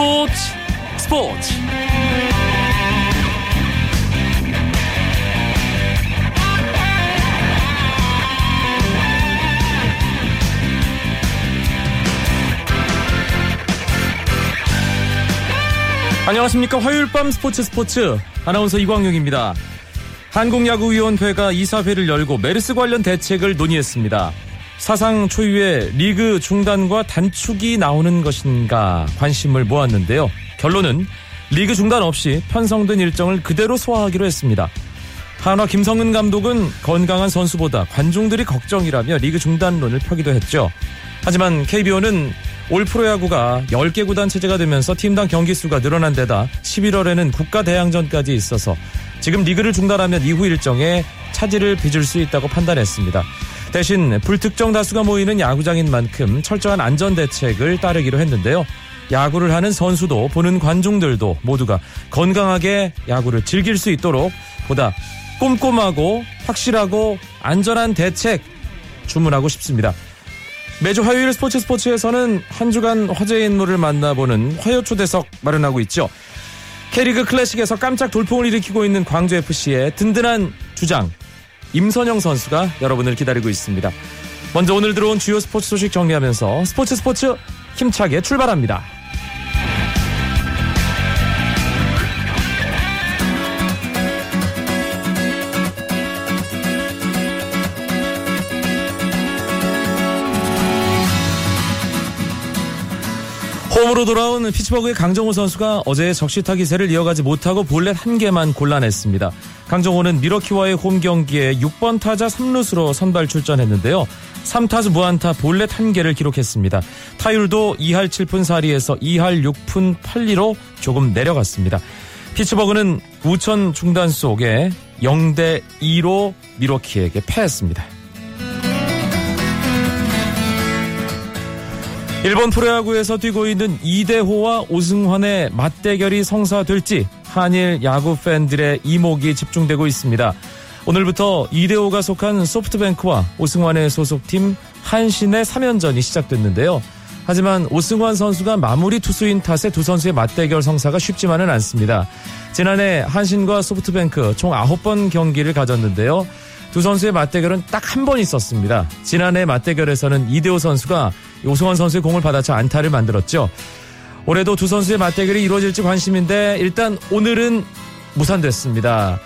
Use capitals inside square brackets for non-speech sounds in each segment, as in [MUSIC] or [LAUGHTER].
스포츠 스포츠. 안녕하십니까. 화요일 밤 스포츠 스포츠. 아나운서 이광용입니다. 한국야구위원회가 이사회를 열고 메르스 관련 대책을 논의했습니다 사상 초유의 리그 중단과 단축이 나오는 것인가 관심을 모았는데요. 결론은 리그 중단 없이 편성된 일정을 그대로 소화하기로 했습니다. 한화 김성은 감독은 건강한 선수보다 관중들이 걱정이라며 리그 중단론을 펴기도 했죠. 하지만 KBO는 올 프로야구가 10개 구단 체제가 되면서 팀당 경기 수가 늘어난 데다 11월에는 국가 대항전까지 있어서 지금 리그를 중단하면 이후 일정에 차질을 빚을 수 있다고 판단했습니다. 대신 불특정 다수가 모이는 야구장인 만큼 철저한 안전 대책을 따르기로 했는데요. 야구를 하는 선수도 보는 관중들도 모두가 건강하게 야구를 즐길 수 있도록 보다 꼼꼼하고 확실하고 안전한 대책 주문하고 싶습니다. 매주 화요일 스포츠 스포츠에서는 한 주간 화제 인물을 만나보는 화요 초대석 마련하고 있죠. K리그 클래식에서 깜짝 돌풍을 일으키고 있는 광주FC의 든든한 주장 임선영 선수가 여러분을 기다리고 있습니다. 먼저 오늘 들어온 주요 스포츠 소식 정리하면서 스포츠 스포츠 힘차게 출발합니다. 홈으로 돌아온 피츠버그의 강정호 선수가 어제 적시타 기세를 이어가지 못하고 볼넷 한 개만 골라냈습니다. 강정호는 미러키와의 홈 경기에 6번 타자 3루수로 선발 출전했는데요. 3타수 무안타 볼넷 한 개를 기록했습니다. 타율도 2할 7푼 4리에서 2할 6푼 8리로 조금 내려갔습니다. 피츠버그는 우천 중단 속에 0대 2로 미러키에게 패했습니다. 일본 프로야구에서 뛰고 있는 이대호와 오승환의 맞대결이 성사될지 한일 야구 팬들의 이목이 집중되고 있습니다. 오늘부터 이대호가 속한 소프트뱅크와 오승환의 소속팀 한신의 3연전이 시작됐는데요. 하지만 오승환 선수가 마무리 투수인 탓에 두 선수의 맞대결 성사가 쉽지만은 않습니다. 지난해 한신과 소프트뱅크 총 9번 경기를 가졌는데요. 두 선수의 맞대결은 딱 한 번 있었습니다. 지난해 맞대결에서는 이대호 선수가 오승환 선수의 공을 받아쳐 안타를 만들었죠. 올해도 두 선수의 맞대결이 이루어질지 관심인데 일단 오늘은 무산됐습니다.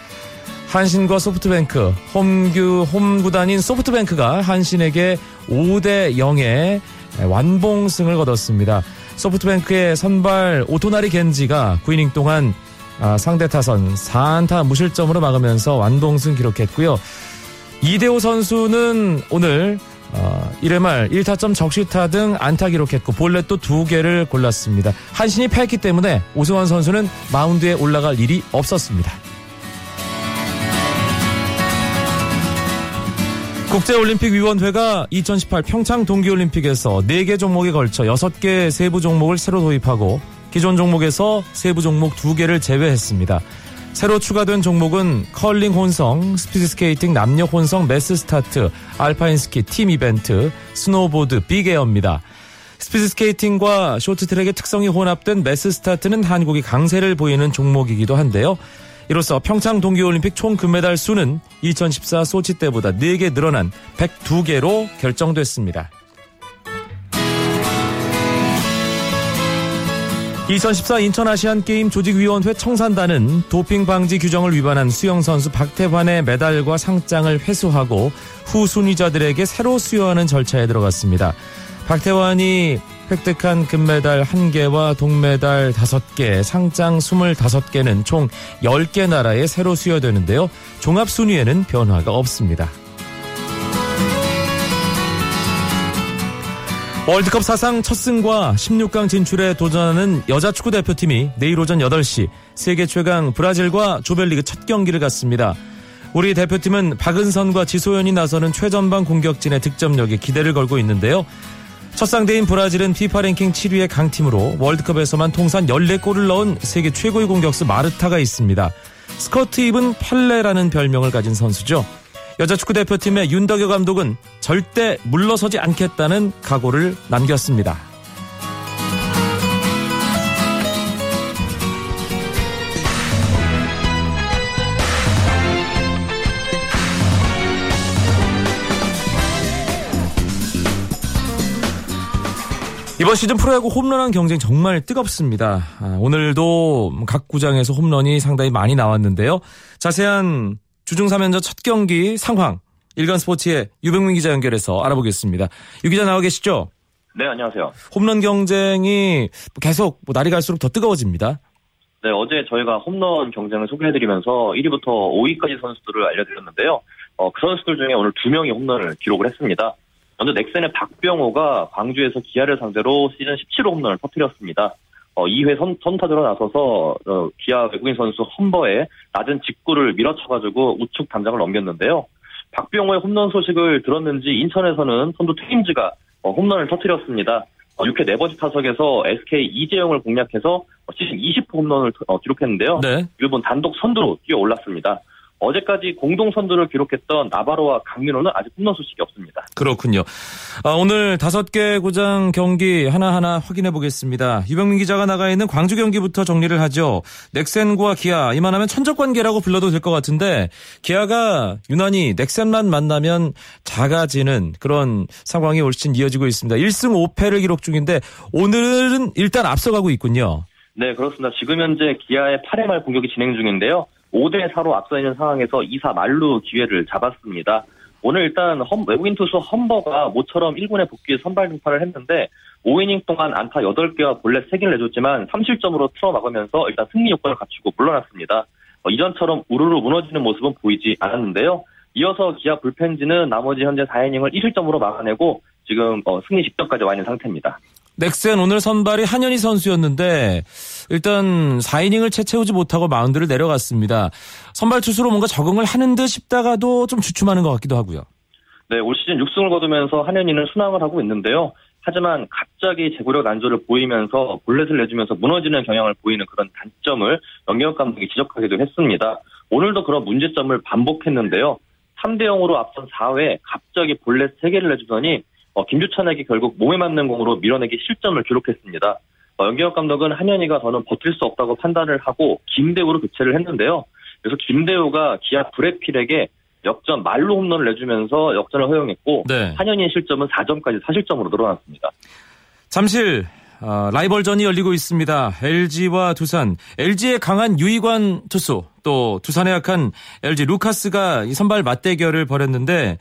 한신과 소프트뱅크 홈규 홈 구단인 소프트뱅크가 한신에게 5대 0의 완봉승을 거뒀습니다. 소프트뱅크의 선발 오토나리 겐지가 9이닝 동안 상대 타선 4안타 무실점으로 막으면서 완봉승 기록했고요. 이대호 선수는 오늘 어, 1회 말 1타점 적시타 등 안타 기록했고 볼넷도 두 개를 골랐습니다. 한신이 패했기 때문에 오승환 선수는 마운드에 올라갈 일이 없었습니다. 국제올림픽위원회가 2018 평창 동계올림픽에서 4개 종목에 걸쳐 6개 세부 종목을 새로 도입하고 기존 종목에서 세부 종목 2개를 제외했습니다. 새로 추가된 종목은 컬링 혼성, 스피드 스케이팅 남녀 혼성 매스 스타트, 알파인 스키 팀 이벤트, 스노보드 빅에어입니다. 스피드 스케이팅과 쇼트트랙의 특성이 혼합된 매스 스타트는 한국이 강세를 보이는 종목이기도 한데요. 이로써 평창 동계올림픽 총 금메달 수는 2014 소치 때보다 4개 늘어난 102개로 결정됐습니다. 2014 인천 아시안 게임 조직위원회 청산단은 도핑 방지 규정을 위반한 수영 선수 박태환의 메달과 상장을 회수하고 후 순위자들에게 새로 수여하는 절차에 들어갔습니다. 박태환이 획득한 금메달 1개와 동메달 5개, 상장 25개는 총 10개 나라에 새로 수여되는데요. 종합 순위에는 변화가 없습니다. 월드컵 사상 첫 승과 16강 진출에 도전하는 여자 축구 대표팀이 내일 오전 8시 세계 최강 브라질과 조별리그 첫 경기를 갖습니다. 우리 대표팀은 박은선과 지소연이 나서는 최전방 공격진의 득점력에 기대를 걸고 있는데요. 첫 상대인 브라질은 피파 랭킹 7위의 강팀으로 월드컵에서만 통산 14골을 넣은 세계 최고의 공격수 마르타가 있습니다. 스커트 입은 팔레라는 별명을 가진 선수죠. 여자 축구 대표팀의 윤덕여 감독은 절대 물러서지 않겠다는 각오를 남겼습니다. 이번 시즌 프로야구 홈런왕 경쟁 정말 뜨겁습니다. 아, 오늘도 각 구장에서 홈런이 상당히 많이 나왔는데요. 자세한 주중 3연전 첫 경기 상황 일간 스포츠의 유병민 기자 연결해서 알아보겠습니다. 유 기자 나와 계시죠? 네, 안녕하세요. 홈런 경쟁이 계속 뭐 날이 갈수록 더 뜨거워집니다. 네, 어제 저희가 홈런 경쟁을 소개해드리면서 1위부터 5위까지 선수들을 알려드렸는데요. 어, 그 선수들 중에 오늘 두 명이 홈런을 기록을 했습니다. 먼저 넥센의 박병호가 광주에서 기아를 상대로 시즌 17호 홈런을 터뜨렸습니다. 어, 2회 선, 선타들어 나서서 어, 기아 외국인 선수 험버에 낮은 직구를 밀어쳐가지고 우측 담장을 넘겼는데요. 박병호의 홈런 소식을 들었는지 인천에서는 선두 테임즈가 어, 홈런을 터뜨렸습니다. 6회 어, 네 번째 타석에서 SK 이재영을 공략해서 시즌 20호 홈런을 어, 기록했는데요. 네. 일본 단독 선두로 뛰어 올랐습니다. 어제까지 공동 선두를 기록했던 나바로와 강민호는 아직 홈런 소식이 없습니다. 그렇군요. 아, 오늘 다섯 개 구장 경기 하나하나 확인해 보겠습니다. 유병민 기자가 나가 있는 광주 경기부터 정리를 하죠. 넥센과 기아 이만하면 천적 관계라고 불러도 될 것 같은데 기아가 유난히 넥센만 만나면 작아지는 그런 상황이 훨씬 이어지고 있습니다. 1승 5패를 기록 중인데 오늘은 일단 앞서가고 있군요. 네, 그렇습니다. 지금 현재 기아의 8회 말 공격이 진행 중인데요. 5대 4로 앞서 있는 상황에서 2사 말루 기회를 잡았습니다. 오늘 일단 험, 외국인 투수 험버가 모처럼 1군에 복귀 선발 등판을 했는데 5이닝 동안 안타 8개와 볼넷 3개를 내줬지만 3실점으로 틀어막으면서 일단 승리 요건을 갖추고 물러났습니다. 어, 이전처럼 우르르 무너지는 모습은 보이지 않았는데요. 이어서 기아 불펜지는 나머지 현재 4이닝을 1실점으로 막아내고 지금 어, 승리 직전까지 와 있는 상태입니다. 넥센 오늘 선발이 한현희 선수였는데 일단 4이닝을 채 채우지 못하고 마운드를 내려갔습니다. 선발 투수로 뭔가 적응을 하는 듯 싶다가도 좀 주춤하는 것 같기도 하고요. 네, 올 시즌 6승을 거두면서 한현희는 순항을 하고 있는데요. 하지만 갑자기 제구력 난조를 보이면서 볼넷을 내주면서 무너지는 경향을 보이는 그런 단점을 연경혁 감독이 지적하기도 했습니다. 오늘도 그런 문제점을 반복했는데요. 3대 0으로 앞선 4회 갑자기 볼넷 3개를 내주더니 어, 김주찬에게 결국 몸에 맞는 공으로 밀어내기 실점을 기록했습니다. 어, 연기혁 감독은 한현희가 더는 버틸 수 없다고 판단을 하고 김대우로 교체를 했는데요. 그래서 김대우가 기아 브레필에게 역전 말로 홈런을 내주면서 역전을 허용했고 네. 한현희의 실점은 4점까지 4실점으로 늘어났습니다. 잠실 어, 라이벌전이 열리고 있습니다. LG와 두산. LG의 강한 유이관 투수 또 두산의 약한 LG 루카스가 선발 맞대결을 벌였는데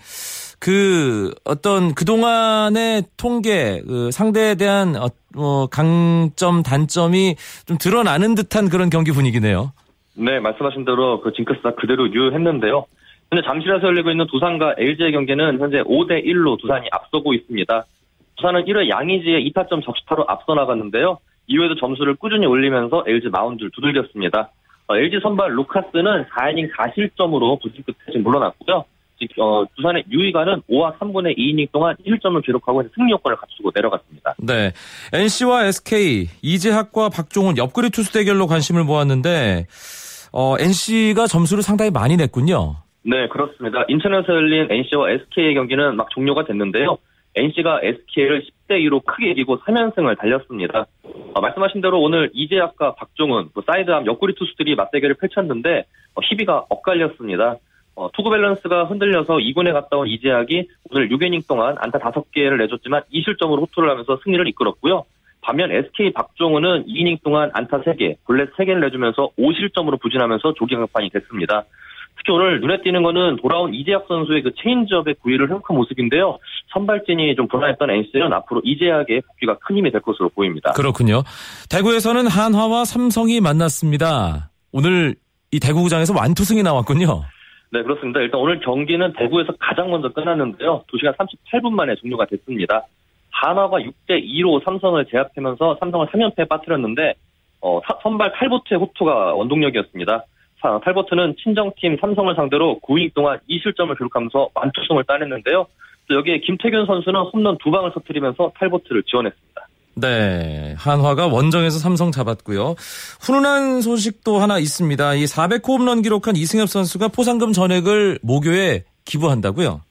그 어떤 그동안의 통계 그 상대에 대한 어, 어, 강점 단점이 좀 드러나는 듯한 그런 경기 분위기네요. 네, 말씀하신 대로 그 징크스가 그대로 유효했는데요. 현재 잠실에서 열리고 있는 두산과 LG의 경기는 현재 5대 1로 두산이 앞서고 있습니다. 두산은 1회 양의지의 2타점 적시타로 앞서 나갔는데요. 이후에도 점수를 꾸준히 올리면서 LG 마운드를 두들겼습니다. 어, LG 선발 루카스는 4이닝 4실점으로 부진 끝에 물러났고요. 어, 두산의 유이가는 5와 3분의 2이닝 동안 1점을 기록하고 승리 효과를 갖추고 내려갔습니다. 네. NC와 SK, 이재학과 박종훈 옆구리 투수 대결로 관심을 모았는데 어, NC가 점수를 상당히 많이 냈군요. 네, 그렇습니다. 인천에서 열린 NC와 SK의 경기는 막 종료가 됐는데요. NC가 SK를 10대 2로 크게 이기고 3연승을 달렸습니다. 어, 말씀하신 대로 오늘 이재학과 박종훈, 그 사이드암 옆구리 투수들이 맞대결을 펼쳤는데 어, 희비가 엇갈렸습니다. 어, 투구 밸런스가 흔들려서 2군에 갔다 온 이재학이 오늘 6이닝 동안 안타 5개를 내줬지만 2실점으로 호투를 하면서 승리를 이끌었고요. 반면 SK 박종훈은 2이닝 동안 안타 3개, 볼넷 3개를 내주면서 5실점으로 부진하면서 조기 강판이 됐습니다. 특히 오늘 눈에 띄는 거는 돌아온 이재학 선수의 그 체인지업의 구위를 회복한 모습인데요. 선발진이 좀 불안했던 NC는 앞으로 이재학의 복귀가 큰 힘이 될 것으로 보입니다. 그렇군요. 대구에서는 한화와 삼성이 만났습니다. 오늘 이 대구구장에서 완투승이 나왔군요. 네, 그렇습니다. 일단 오늘 경기는 대구에서 가장 먼저 끝났는데요. 2시간 38분 만에 종료가 됐습니다. 한화가 6대 2로 삼성을 제압하면서 삼성을 3연패에 빠뜨렸는데 어, 선발 탈보트의 호투가 원동력이었습니다. 탈보트는 친정팀 삼성을 상대로 9이닝 동안 2실점을 기록하면서 완투승을 따냈는데요. 또 여기에 김태균 선수는 홈런 두 방을 터뜨리면서 탈보트를 지원했습니다. 네. 한화가 원정에서 삼성 잡았고요. 훈훈한 소식도 하나 있습니다. 이 400호 홈런 기록한 이승엽 선수가 포상금 전액을 모교에 기부한다고요?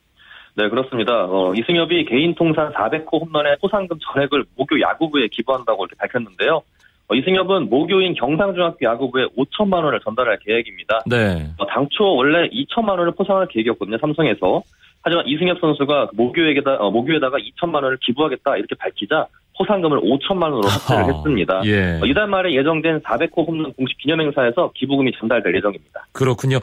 네, 그렇습니다. 어, 이승엽이 개인 통산 400호 홈런의 포상금 전액을 모교 야구부에 기부한다고 이렇게 밝혔는데요. 어, 이승엽은 모교인 경상중학교 야구부에 5천만 원을 전달할 계획입니다. 네. 어, 당초 원래 2천만 원을 포상할 계획이었거든요, 삼성에서. 하지만 이승엽 선수가 모교에다 어, 모교에다가 2천만 원을 기부하겠다 이렇게 밝히자 포상금을 5천만 원으로 확대를 했습니다. 예. 어, 이달 말에 예정된 400호 홈런 공식 기념행사에서 기부금이 전달될 예정입니다. 그렇군요.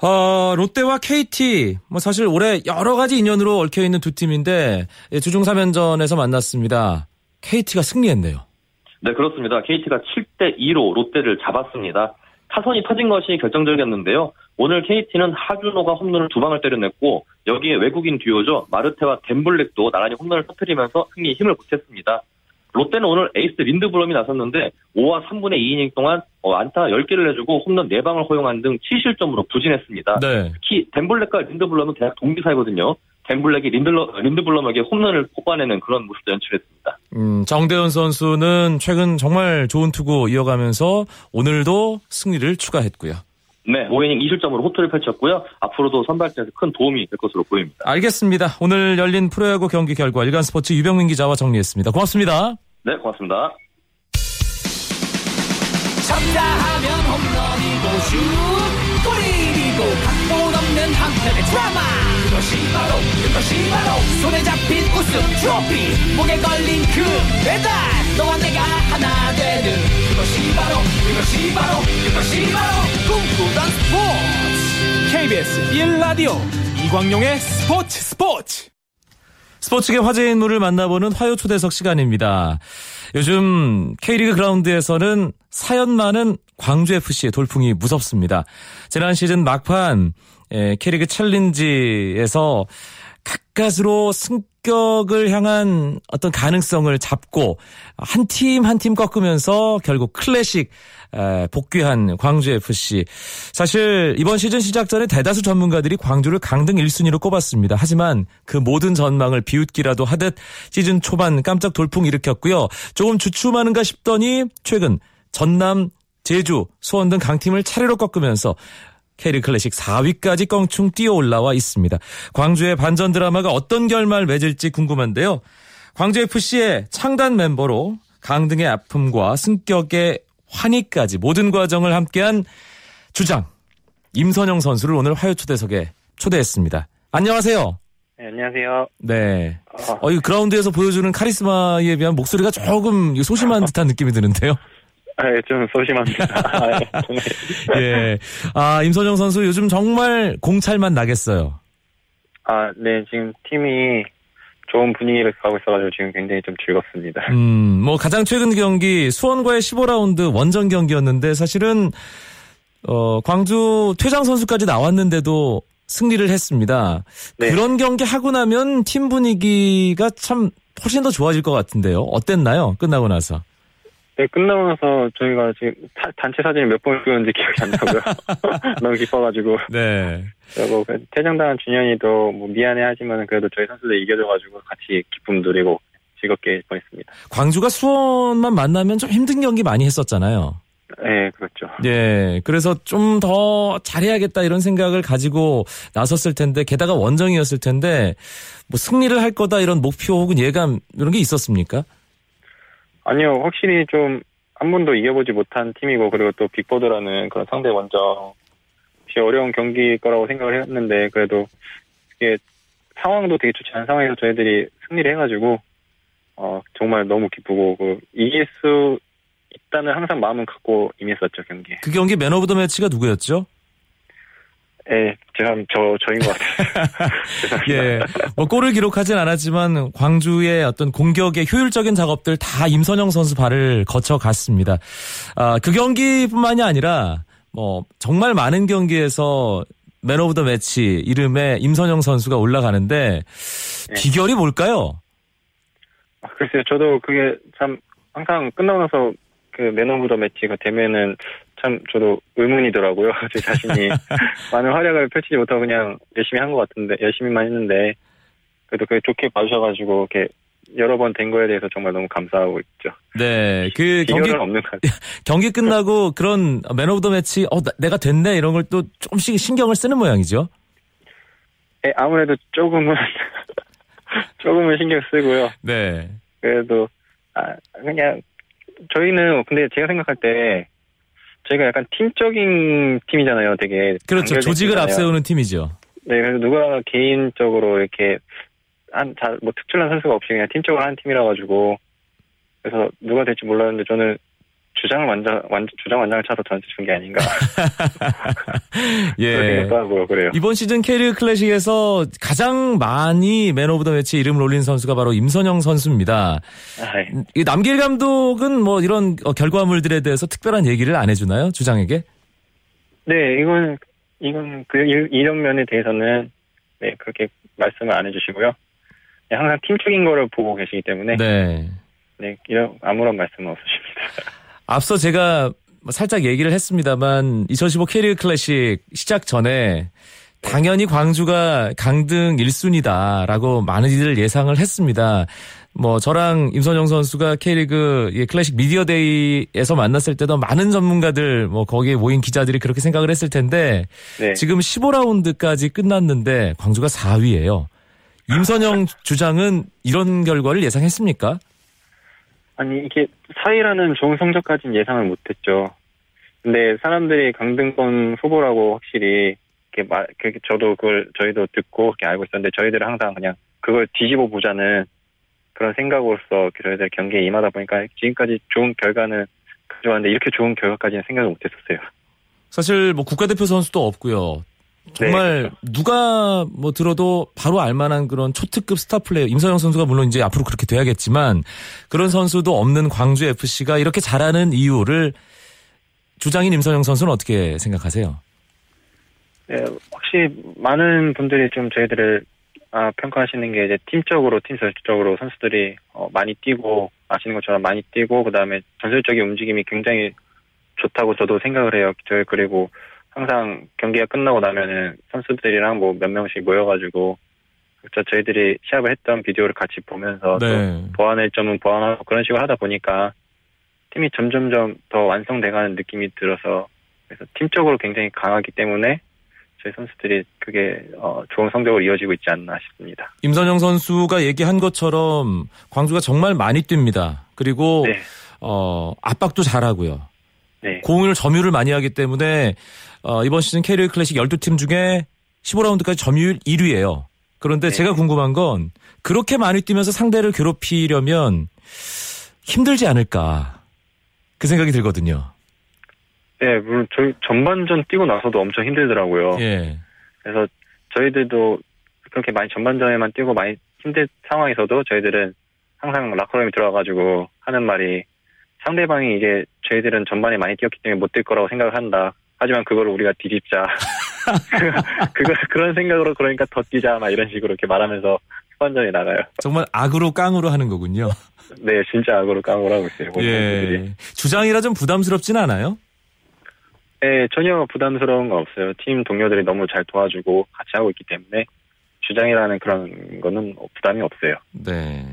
어, 롯데와 KT, 뭐 사실 올해 여러 가지 인연으로 얽혀 있는 두 팀인데 예, 주중 3연전에서 만났습니다. KT가 승리했네요. 네, 그렇습니다. KT가 7대 2로 롯데를 잡았습니다. 타선이 터진 것이 결정적이었는데요. 오늘 KT는 하준호가 홈런을 두 방을 때려냈고 여기에 외국인 듀오죠. 마르테와 덴블랙도 나란히 홈런을 터뜨리면서 승리에 힘을 보탰습니다. 롯데는 오늘 에이스 린드브럼이 나섰는데 5와 3분의 2이닝 동안 어, 안타 10개를 내주고 홈런 4방을 허용한 등 7실점으로 부진했습니다. 네. 특히 덴블랙과 린드블럼은 대학 동기사이거든요. 린들러, 린드블럼에게 홈런을 뽑아내는 그런 모습도 연출했습니다. 음, 정대현 선수는 최근 정말 좋은 투구 이어가면서 오늘도 승리를 추가했고요. 네, 5이닝 2실점으로 호투를 펼쳤고요. 앞으로도 선발전에서 큰 도움이 될 것으로 보입니다. 알겠습니다. 오늘 열린 프로야구 경기 결과 일간스포츠 유병민 기자와 정리했습니다. 고맙습니다. 네, 고맙습니다. 쳤다 하면 홈런이고 슛 골이고 각본 없는 한편의 드라마 그것이 바로 그것이 바로 손에 잡힌 우승 트로피 목에 걸린 그 배달 너와 내가 하나 되는 그것이 바로 그것이 바로 그것이 바로 꿈꾸던 스포츠 KBS 1라디오 이광용의 스포츠 스포츠 스포츠계 화제 인물을 만나보는 화요 초대석 시간입니다. 요즘 K리그 그라운드에서는 사연 많은 광주FC의 돌풍이 무섭습니다. 지난 시즌 막판 에, K리그 챌린지에서 가까스로 승격을 향한 어떤 가능성을 잡고 한 팀 한팀 꺾으면서 결국 클래식 에, 복귀한 광주FC. 사실 이번 시즌 시작 전에 대다수 전문가들이 광주를 강등 1순위로 꼽았습니다. 하지만 그 모든 전망을 비웃기라도 하듯 시즌 초반 깜짝 돌풍 일으켰고요. 조금 주춤하는가 싶더니 최근 전남, 제주, 수원 등 강팀을 차례로 꺾으면서 K리그 클래식 4위까지 껑충 뛰어 올라와 있습니다. 광주의 반전 드라마가 어떤 결말 맺을지 궁금한데요. 광주FC의 창단 멤버로 강등의 아픔과 승격의 환희까지 모든 과정을 함께한 주장 임선영 선수를 오늘 화요 초대석에 초대했습니다. 안녕하세요. 네, 안녕하세요. 네. 어, 어, 이 그라운드에서 보여주는 카리스마에 비한 목소리가 조금 소심한 듯한 느낌이 드는데요. 아, 예, 좀 소심합니다. [LAUGHS] 아, 예. 예. 아, 임선영 선수 요즘 정말 공찰만 나겠어요. 아, 네, 지금 팀이 좋은 분위기를 가고 있어가지고 지금 굉장히 좀 즐겁습니다. 음, 뭐 가장 최근 경기 수원과의 15라운드 원정 경기였는데 사실은 어, 광주 퇴장 선수까지 나왔는데도 승리를 했습니다. 네. 그런 경기 하고 나면 팀 분위기가 참 훨씬 더 좋아질 것 같은데요. 어땠나요? 끝나고 나서. 네, 끝나고 나서 저희가 지금 타- 단체 사진을 몇 번 찍었는지 기억이 안 나고요. [LAUGHS] 너무 기뻐가지고. 네. 그리고 그 퇴장당한 준현이도 뭐 미안해 하지만 그래도 저희 선수들 이겨줘가지고 같이 기쁨 누리고 즐겁게 보냈습니다. 광주가 수원만 만나면 좀 힘든 경기 많이 했었잖아요. 네, 그렇죠. 예, 그래서 좀 더 잘해야겠다 이런 생각을 가지고 나섰을 텐데, 게다가 원정이었을 텐데, 뭐 승리를 할 거다 이런 목표 혹은 예감 이런 게 있었습니까? 아니요, 확실히 좀 한 번도 이겨보지 못한 팀이고 그리고 또 빅보드라는 그런 상대 원정 혹시 어려운 경기일 거라고 생각을 했는데 그래도 이게 상황도 되게 좋지 않은 상황에서 저희들이 승리를 해가지고 어 정말 너무 기쁘고 그 이길 수 있다는 항상 마음은 갖고 임했었죠 경기에. 그 경기 Man of the Match가 누구였죠? 예, 제가 저 저인 것 같아요. [LAUGHS] 예, 뭐 골을 기록하진 않았지만 광주의 어떤 공격의 효율적인 작업들 다 임선영 선수 발을 거쳐 갔습니다. 아, 그 경기뿐만이 아니라 뭐 정말 많은 경기에서 Man of the Match 이름에 임선영 선수가 올라가는데 네. 비결이 뭘까요? 아, 글쎄요, 저도 그게 참 항상 끝나고 나서 그 Man of the Match가 되면은 참 저도 의문이더라고요. [LAUGHS] 제 자신이 [LAUGHS] 많은 활약을 펼치지 못하고 그냥 열심히 한 것 같은데 열심히만 했는데 그래도 그게 좋게 봐주셔가지고 이렇게 여러 번 된 거에 대해서 정말 너무 감사하고 있죠. 네, 그 경기 없는. [LAUGHS] 경기 끝나고 그런 Man of the Match 어 나- 내가 됐네 이런 걸 또 조금씩 신경을 쓰는 모양이죠. 예, 아무래도 조금은 조금은 신경 쓰고요. 네. 그래도 아 그냥 저희는 근데 제가 생각할 때 저희가 약간 팀적인 팀이잖아요. 되게 그렇죠. 조직을 팀이잖아요. 앞세우는 팀이죠. 네, 그래서 누가 개인적으로 이렇게 한, 자, 뭐 특출난 선수가 없이 그냥 팀적으로 한 팀이라 가지고 그래서 누가 될지 몰랐는데 저는 주장을 완전, 완 주장 완장을 차서 저한테 준게 아닌가. [LAUGHS] 예. 하고요, 그래요. 이번 시즌 K리그 클래식에서 가장 많이 Man of the Match 이름을 올린 선수가 바로 임선영 선수입니다. 아, 예. 이 남기일 감독은 뭐 이런 어, 결과물들에 대해서 특별한 얘기를 안 해주나요? 주장에게? 네, 이건, 이건 그 일, 이런 면에 대해서는, 네, 그렇게 말씀을 안 해주시고요. 네, 항상 팀적인 거를 보고 계시기 때문에, 네, 네. 이런, 아무런 말씀은 없으십니다. 앞서 제가 뭐 살짝 얘기를 했습니다만 2015 K리그 클래식 시작 전에 당연히 광주가 강등 1순위다라고 많은 이들 예상을 했습니다. 뭐 저랑 임선영 선수가 K리그 이 클래식 미디어 데이에서 만났을 때도 많은 전문가들 뭐 거기에 모인 기자들이 그렇게 생각을 했을 텐데 네. 지금 15라운드까지 끝났는데 광주가 4위예요. 임선영 [LAUGHS] 주장은 이런 결과를 예상했습니까? 아니, 이게 4위라는 좋은 성적까지는 예상을 못했죠. 근데 사람들이 강등권 후보라고 확실히, 이렇게 말, 그렇게 저도 그걸, 저희도 듣고 그렇게 알고 있었는데, 저희들은 항상 그냥 그걸 뒤집어 보자는 그런 생각으로서 이렇게 저희들 경기에 임하다 보니까 지금까지 좋은 결과는 가져왔는데, 이렇게 좋은 결과까지는 생각을 못했었어요. 사실 뭐 국가대표 선수도 없고요. 정말 네, 누가 뭐 들어도 바로 알만한 그런 초특급 스타 플레이어 임선영 선수가 물론 이제 앞으로 그렇게 돼야겠지만 그런 선수도 없는 광주 FC가 이렇게 잘하는 이유를 주장인 임선영 선수는 어떻게 생각하세요? 네, 확실히 많은 분들이 좀 저희들을 아, 평가하시는 게 이제 팀적으로 팀 전술적으로 선수들이 어, 많이 뛰고 아시는 것처럼 많이 뛰고 그 다음에 전술적인 움직임이 굉장히 좋다고 저도 생각을 해요. 저희 그리고 항상 경기가 끝나고 나면은 선수들이랑 뭐 몇 명씩 모여가지고 저 저희들이 시합을 했던 비디오를 같이 보면서 또 네. 보완할 점은 보완하고 그런 식으로 하다 보니까 팀이 점점점 더 완성돼가는 느낌이 들어서 그래서 팀적으로 굉장히 강하기 때문에 저희 선수들이 그게 어, 좋은 성적으로 이어지고 있지 않나 싶습니다. 임선영 선수가 얘기한 것처럼 광주가 정말 많이 뜁니다. 그리고 네, 어 압박도 잘하고요. 네, 공을 점유를 많이 하기 때문에 어, 이번 시즌 K리그 클래식 12팀 중에 15라운드까지 점유율 1위예요. 그런데 네. 제가 궁금한 건 그렇게 많이 뛰면서 상대를 괴롭히려면 힘들지 않을까 그 생각이 들거든요. 네, 물론 저희 전반전 뛰고 나서도 엄청 힘들더라고요. 예. 그래서 저희들도 그렇게 많이 전반전에만 뛰고 많이 힘든 상황에서도 저희들은 항상 라커룸에 들어와가지고 하는 말이 상대방이 이제 저희들은 전반에 많이 뛰었기 때문에 못 뛸 거라고 생각을 한다. 하지만 그거를 우리가 뒤집자. [LAUGHS] [LAUGHS] 그거 그런 생각으로 그러니까 더 뛰자 막 이런 식으로 이렇게 말하면서 후반전에 나가요. 정말 악으로 깡으로 하는 거군요. [LAUGHS] 네, 진짜 악으로 깡을 하고 있어요. 예. 주장이라 좀 부담스럽진 않아요? 네, 전혀 부담스러운 건 없어요. 팀 동료들이 너무 잘 도와주고 같이 하고 있기 때문에 주장이라는 그런 거는 부담이 없어요. 네.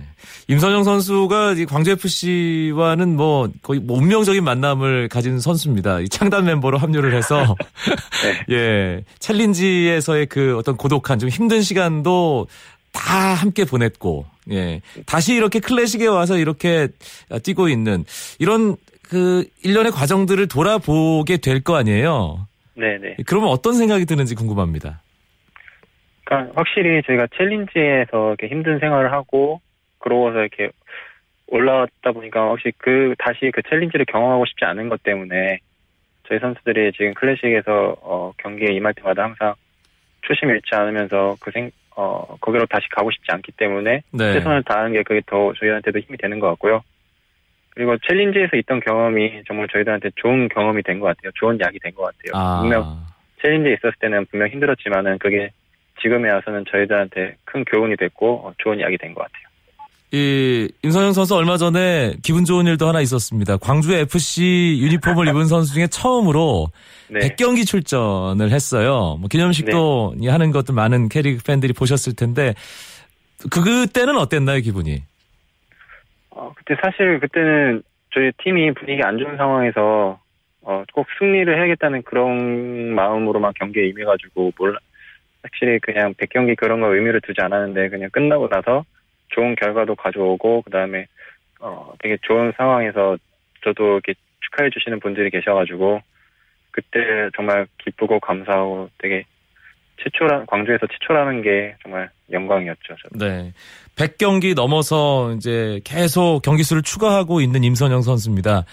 임선영 선수가 이 광주 FC와는 뭐 거의 뭐 운명적인 만남을 가진 선수입니다. 이 창단 멤버로 합류를 해서 [LAUGHS] [LAUGHS] 예 챌린지에서의 그 어떤 고독한 좀 힘든 시간도 다 함께 보냈고 예 다시 이렇게 클래식에 와서 이렇게 뛰고 있는 이런 그 일련의 과정들을 돌아보게 될 거 아니에요. 네네. 그러면 어떤 생각이 드는지 궁금합니다. 그러니까 확실히 저희가 챌린지에서 이렇게 힘든 생활을 하고 그러고서 이렇게 올라왔다 보니까 확실히 그 다시 그 챌린지를 경험하고 싶지 않은 것 때문에 저희 선수들이 지금 클래식에서 어, 경기에 임할 때마다 항상 초심 잃지 않으면서 그 생, 어, 거기로 다시 가고 싶지 않기 때문에 네. 최선을 다하는 게 그게 더 저희한테도 힘이 되는 것 같고요. 그리고 챌린지에서 있던 경험이 정말 저희들한테 좋은 경험이 된 것 같아요. 좋은 약이 된 것 같아요. 아. 분명 챌린지에 있었을 때는 분명 힘들었지만은 그게 지금에 와서는 저희들한테 큰 교훈이 됐고 어, 좋은 약이 된것 같아요. 이 임선영 선수 얼마 전에 기분 좋은 일도 하나 있었습니다. 광주 FC 유니폼을 [LAUGHS] 입은 선수 중에 처음으로 네. 100경기 출전을 했어요. 뭐 기념식도 하는 것도 많은 캐릭 팬들이 보셨을 텐데 그 그때는 어땠나요 기분이? 어, 그때 사실 그때는 저희 팀이 분위기 안 좋은 상황에서 어, 꼭 승리를 해야겠다는 그런 마음으로만 경기에 임해가지고 몰라 확실히 그냥 100경기 그런 거 의미를 두지 않았는데 그냥 끝나고 나서 좋은 결과도 가져오고 그 다음에 어, 되게 좋은 상황에서 저도 이렇게 축하해 주시는 분들이 계셔가지고 그때 정말 기쁘고 감사하고 되게 최초라 광주에서 최초라는 게 정말 영광이었죠. 저는. 네. 100경기 넘어서 이제 계속 경기 수를 추가하고 있는 임선영 선수입니다.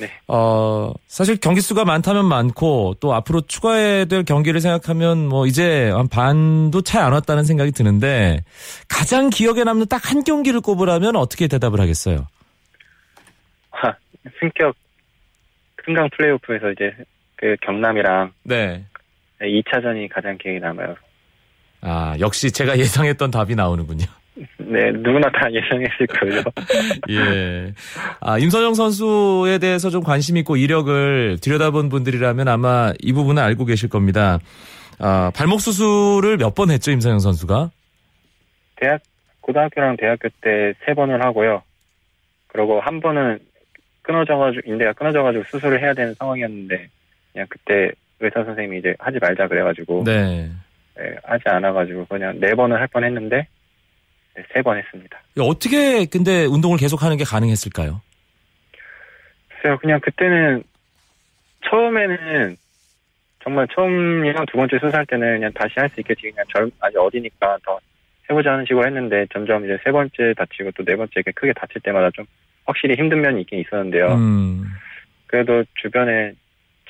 네. 어, 사실 경기 수가 많다면 많고 또 앞으로 추가해야 될 경기를 생각하면 뭐 이제 한 반도 차이 안 왔다는 생각이 드는데 가장 기억에 남는 딱 한 경기를 꼽으라면 어떻게 대답을 하겠어요? 하, 승격 승강 플레이오프에서 이제 그 경남이랑 네. 2차전이 가장 기억에 남아요. 아, 역시 제가 예상했던 답이 나오는군요. 네, 누구나 다 예상했을 거예요. [LAUGHS] 예. 아, 임선영 선수에 대해서 좀 관심 있고 이력을 들여다본 분들이라면 아마 이 부분은 알고 계실 겁니다. 아, 발목 수술을 몇 번 했죠, 임선영 선수가? 대학 고등학교랑 대학교 때 세 번을 하고요. 그리고 한 번은 끊어져가지고 인대가 끊어져가지고 수술을 해야 되는 상황이었는데 그냥 그때 의사 선생님이 이제 하지 말자 그래가지고 네. 네, 하지 않아가지고 그냥 네 번을 할 뻔 했는데 네, 세번 했습니다. 어떻게 근데 운동을 계속 하는 게 가능했을까요? 글쎄요, 그냥 그때는 처음에는 정말 처음이랑 두 번째 수술할 때는 그냥 다시 할 수 있겠지 그냥 젊 아직 어리니까 더 해보자 하는 식으로 했는데 점점 이제 세 번째 다치고 또 네 번째 이렇게 크게 다칠 때마다 좀 확실히 힘든 면이 있긴 있었는데요. 음. 그래도 주변에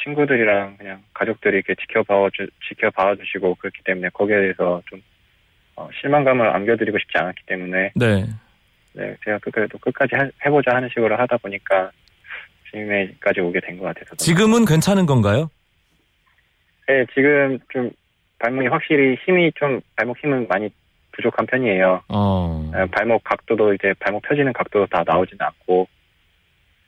친구들이랑 그냥 가족들이 이렇게 지켜봐 주 지켜봐 주시고 그렇기 때문에 거기에 대해서 좀 어, 실망감을 안겨드리고 싶지 않았기 때문에 네. 네, 제가 그- 그래도 끝까지 하- 해보자 하는 식으로 하다 보니까 지금까지 오게 된 것 같아서 지금은 괜찮은 건가요? 네, 지금 좀 발목이 확실히 힘이 좀 발목 힘은 많이 부족한 편이에요. 어. 네, 발목 각도도 이제 발목 펴지는 각도도 다 나오지는 않고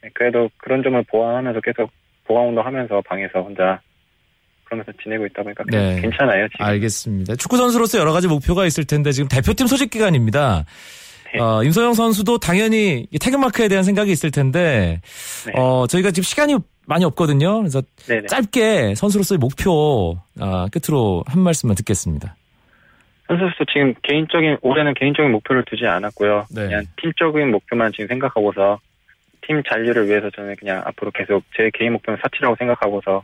네, 그래도 그런 점을 보완하면서 계속 보강 운동하면서 방에서 혼자 그러면서 지내고 있다 보니까 네. 괜찮아요 지금. 알겠습니다. 축구 선수로서 여러 가지 목표가 있을 텐데 지금 대표팀 소집 기간입니다. 네. 어, 임소영 선수도 당연히 이 태극마크에 대한 생각이 있을 텐데 네. 어, 저희가 지금 시간이 많이 없거든요. 그래서 네네. 짧게 선수로서의 목표 아, 끝으로 한 말씀만 듣겠습니다. 선수로서 지금 개인적인 올해는 개인적인 목표를 두지 않았고요. 네. 그냥 팀적인 목표만 지금 생각하고서 팀 잔류를 위해서 저는 그냥 앞으로 계속 제 개인 목표는 사치라고 생각하고서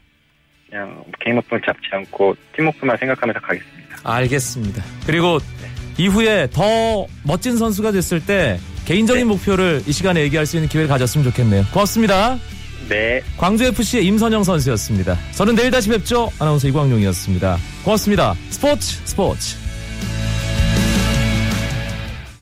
그냥 개인 목표를 잡지 않고 팀 목표만 생각하면서 가겠습니다. 알겠습니다. 그리고 이후에 더 멋진 선수가 됐을 때 개인적인 네. 목표를 이 시간에 얘기할 수 있는 기회를 가졌으면 좋겠네요. 고맙습니다. 네. 광주FC의 임선영 선수였습니다. 저는 내일 다시 뵙죠. 아나운서 이광용이었습니다. 고맙습니다. 스포츠 스포츠.